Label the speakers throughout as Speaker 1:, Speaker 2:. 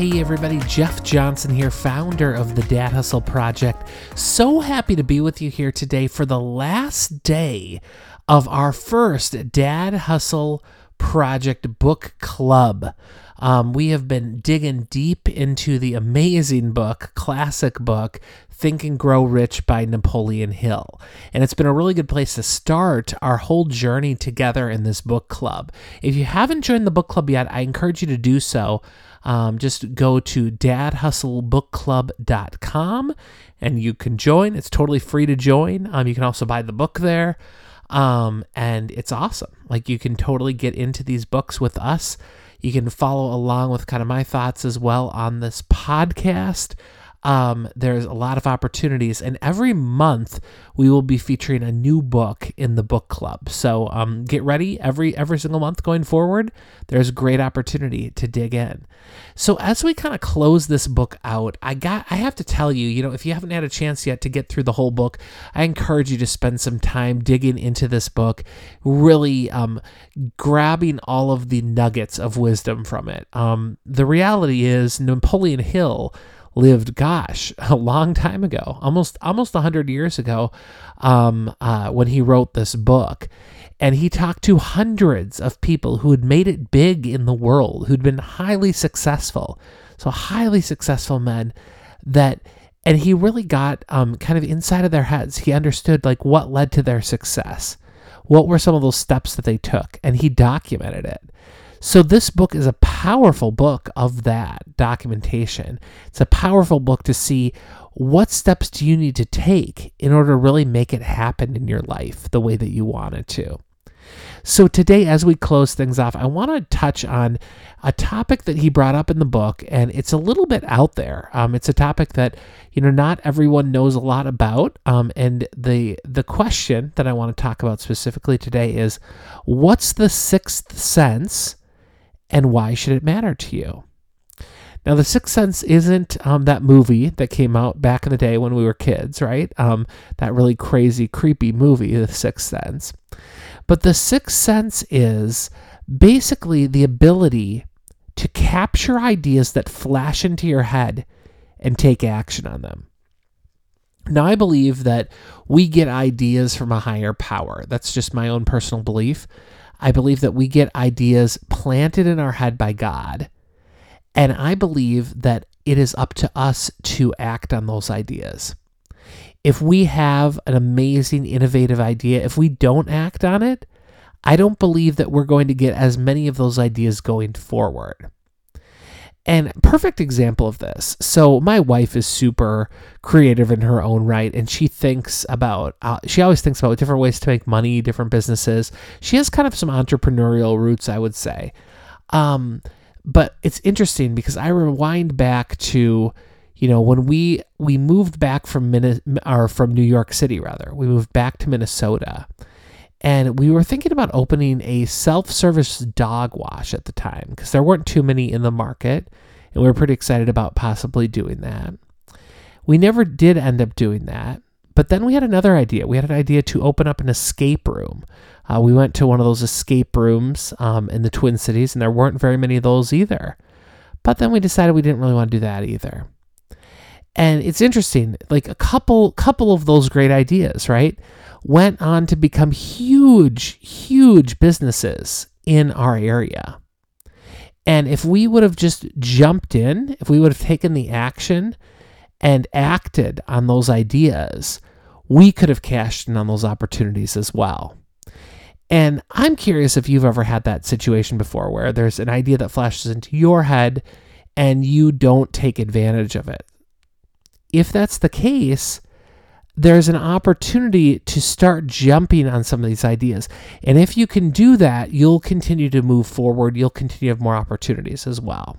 Speaker 1: Hey everybody, Jeff Johnson here, founder of the Dad Hustle Project. So happy to be with you here today for the last day of our first Dad Hustle Project Book Club. Um, we have been digging deep into the amazing book, classic book, Think and Grow Rich by Napoleon Hill. And it's been a really good place to start our whole journey together in this book club. If you haven't joined the book club yet, I encourage you to do so um, just go to dadhustlebookclub.com and you can join. It's totally free to join. Um, you can also buy the book there. Um, and it's awesome. Like you can totally get into these books with us. You can follow along with kind of my thoughts as well on this podcast um, there's a lot of opportunities, and every month we will be featuring a new book in the book club. So um, get ready every every single month going forward. There's great opportunity to dig in. So as we kind of close this book out, I got I have to tell you, you know, if you haven't had a chance yet to get through the whole book, I encourage you to spend some time digging into this book, really um, grabbing all of the nuggets of wisdom from it. Um, the reality is Napoleon Hill lived, gosh, a long time ago, almost almost hundred years ago, um, uh, when he wrote this book. And he talked to hundreds of people who had made it big in the world, who'd been highly successful. So highly successful men that and he really got um, kind of inside of their heads. He understood like what led to their success. What were some of those steps that they took? And he documented it. So, this book is a powerful book of that documentation. It's a powerful book to see what steps do you need to take in order to really make it happen in your life the way that you want it to. So, today, as we close things off, I want to touch on a topic that he brought up in the book, and it's a little bit out there. Um, it's a topic that you know not everyone knows a lot about, um, and the the question that I want to talk about specifically today is, what's the sixth sense and why should it matter to you? Now, The Sixth Sense isn't um, that movie that came out back in the day when we were kids, right? Um, that really crazy, creepy movie, The Sixth Sense. But The Sixth Sense is basically the ability to capture ideas that flash into your head and take action on them. Now, I believe that we get ideas from a higher power. That's just my own personal belief. I believe that we get ideas planted in our head by God. And I believe that it is up to us to act on those ideas. If we have an amazing, innovative idea, if we don't act on it, I don't believe that we're going to get as many of those ideas going forward. And perfect example of this. So my wife is super creative in her own right, and she thinks about. Uh, she always thinks about different ways to make money, different businesses. She has kind of some entrepreneurial roots, I would say. Um, but it's interesting because I rewind back to, you know, when we we moved back from Min- or from New York City rather, we moved back to Minnesota and we were thinking about opening a self-service dog wash at the time because there weren't too many in the market and we were pretty excited about possibly doing that. We never did end up doing that but then we had another idea. We had an idea to open up an escape room. Uh, we went to one of those escape rooms um, in the twin cities and there weren't very many of those either. But then we decided we didn't really want to do that either and it's interesting like a couple couple of those great ideas right went on to become huge, huge businesses in our area. And if we would have just jumped in, if we would have taken the action and acted on those ideas, we could have cashed in on those opportunities as well. And I'm curious if you've ever had that situation before where there's an idea that flashes into your head and you don't take advantage of it. If that's the case, there's an opportunity to start jumping on some of these ideas. And if you can do that, you'll continue to move forward. You'll continue to have more opportunities as well.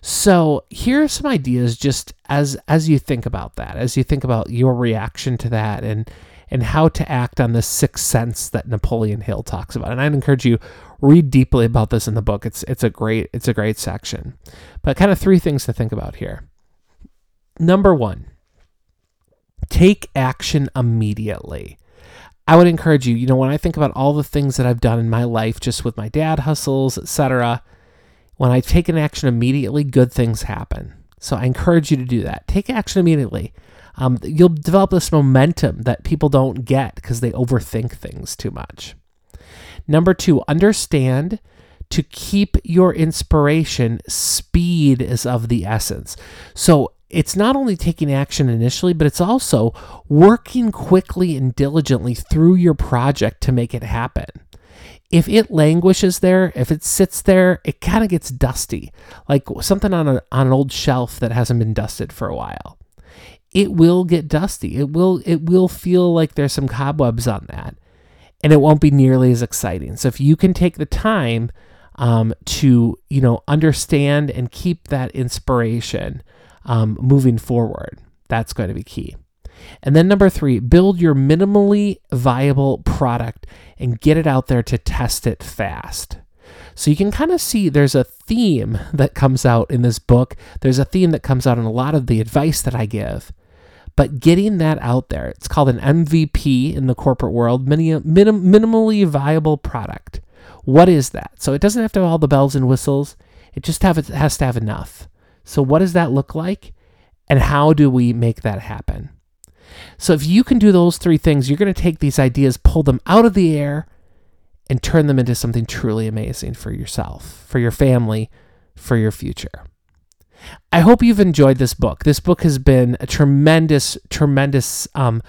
Speaker 1: So here are some ideas just as as you think about that, as you think about your reaction to that and and how to act on the sixth sense that Napoleon Hill talks about. And I'd encourage you read deeply about this in the book. It's it's a great it's a great section. But kind of three things to think about here. Number 1, take action immediately. I would encourage you, you know, when I think about all the things that I've done in my life just with my dad hustles, etc., when I take an action immediately, good things happen. So I encourage you to do that. Take action immediately. Um, you'll develop this momentum that people don't get because they overthink things too much. Number two, understand to keep your inspiration, speed is of the essence. So it's not only taking action initially, but it's also working quickly and diligently through your project to make it happen if it languishes there, if it sits there, it kind of gets dusty, like something on, a, on an old shelf that hasn't been dusted for a while. It will get dusty. It will it will feel like there's some cobwebs on that, and it won't be nearly as exciting. So if you can take the time um, to you know understand and keep that inspiration um, moving forward, that's going to be key. And then number three, build your minimally viable product and get it out there to test it fast. So you can kind of see there's a theme that comes out in this book. There's a theme that comes out in a lot of the advice that I give. But getting that out there, it's called an MVP in the corporate world, minim, minimally viable product. What is that? So it doesn't have to have all the bells and whistles. It just have, it has to have enough. So what does that look like? And how do we make that happen? So if you can do those three things, you're going to take these ideas, pull them out of the air, and turn them into something truly amazing for yourself, for your family, for your future. I hope you've enjoyed this book. This book has been a tremendous, tremendous um,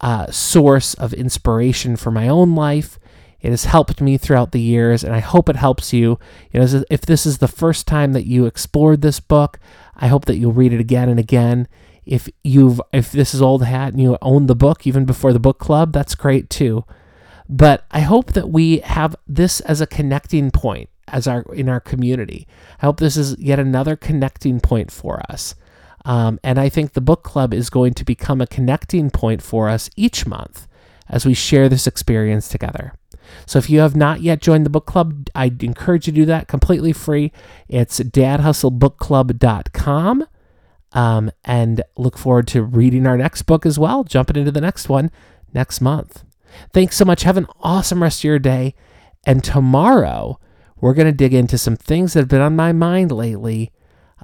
Speaker 1: uh, source of inspiration for my own life. It has helped me throughout the years, and I hope it helps you. You know, if this is the first time that you explored this book, I hope that you'll read it again and again if you've if this is old hat and you own the book even before the book club, that's great too. But I hope that we have this as a connecting point as our in our community. I hope this is yet another connecting point for us. Um, and I think the book club is going to become a connecting point for us each month as we share this experience together. So if you have not yet joined the book club, I encourage you to do that completely free. It's dadhustlebookclub.com um, and look forward to reading our next book as well, jumping into the next one next month. Thanks so much. Have an awesome rest of your day. And tomorrow, we're going to dig into some things that have been on my mind lately.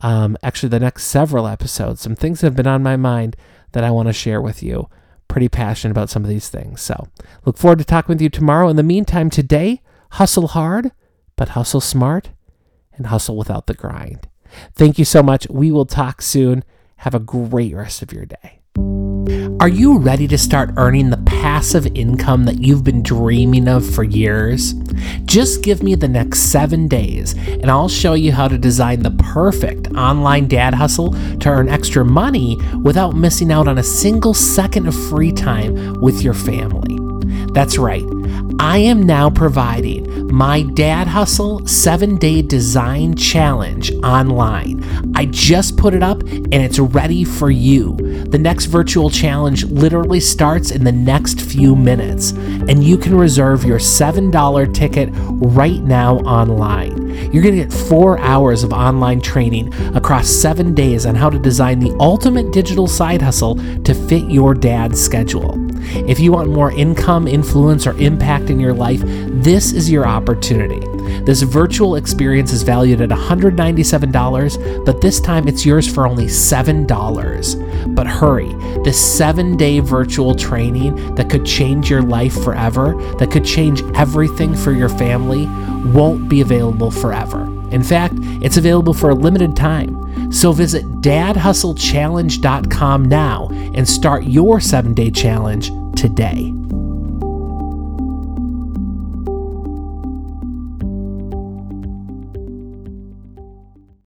Speaker 1: Um, actually, the next several episodes, some things that have been on my mind that I want to share with you. Pretty passionate about some of these things. So, look forward to talking with you tomorrow. In the meantime, today, hustle hard, but hustle smart and hustle without the grind. Thank you so much. We will talk soon. Have a great rest of your day. Are you ready to start earning the passive income that you've been dreaming of for years? Just give me the next seven days and I'll show you how to design the perfect online dad hustle to earn extra money without missing out on a single second of free time with your family. That's right. I am now providing my Dad Hustle 7 Day Design Challenge online. I just put it up and it's ready for you. The next virtual challenge literally starts in the next few minutes, and you can reserve your $7 ticket right now online. You're going to get four hours of online training across seven days on how to design the ultimate digital side hustle to fit your dad's schedule. If you want more income, influence, or impact in your life, this is your opportunity. This virtual experience is valued at $197, but this time it's yours for only $7. But hurry, this seven day virtual training that could change your life forever, that could change everything for your family, won't be available forever. In fact, it's available for a limited time. So visit dadhustlechallenge.com now and start your seven day challenge today.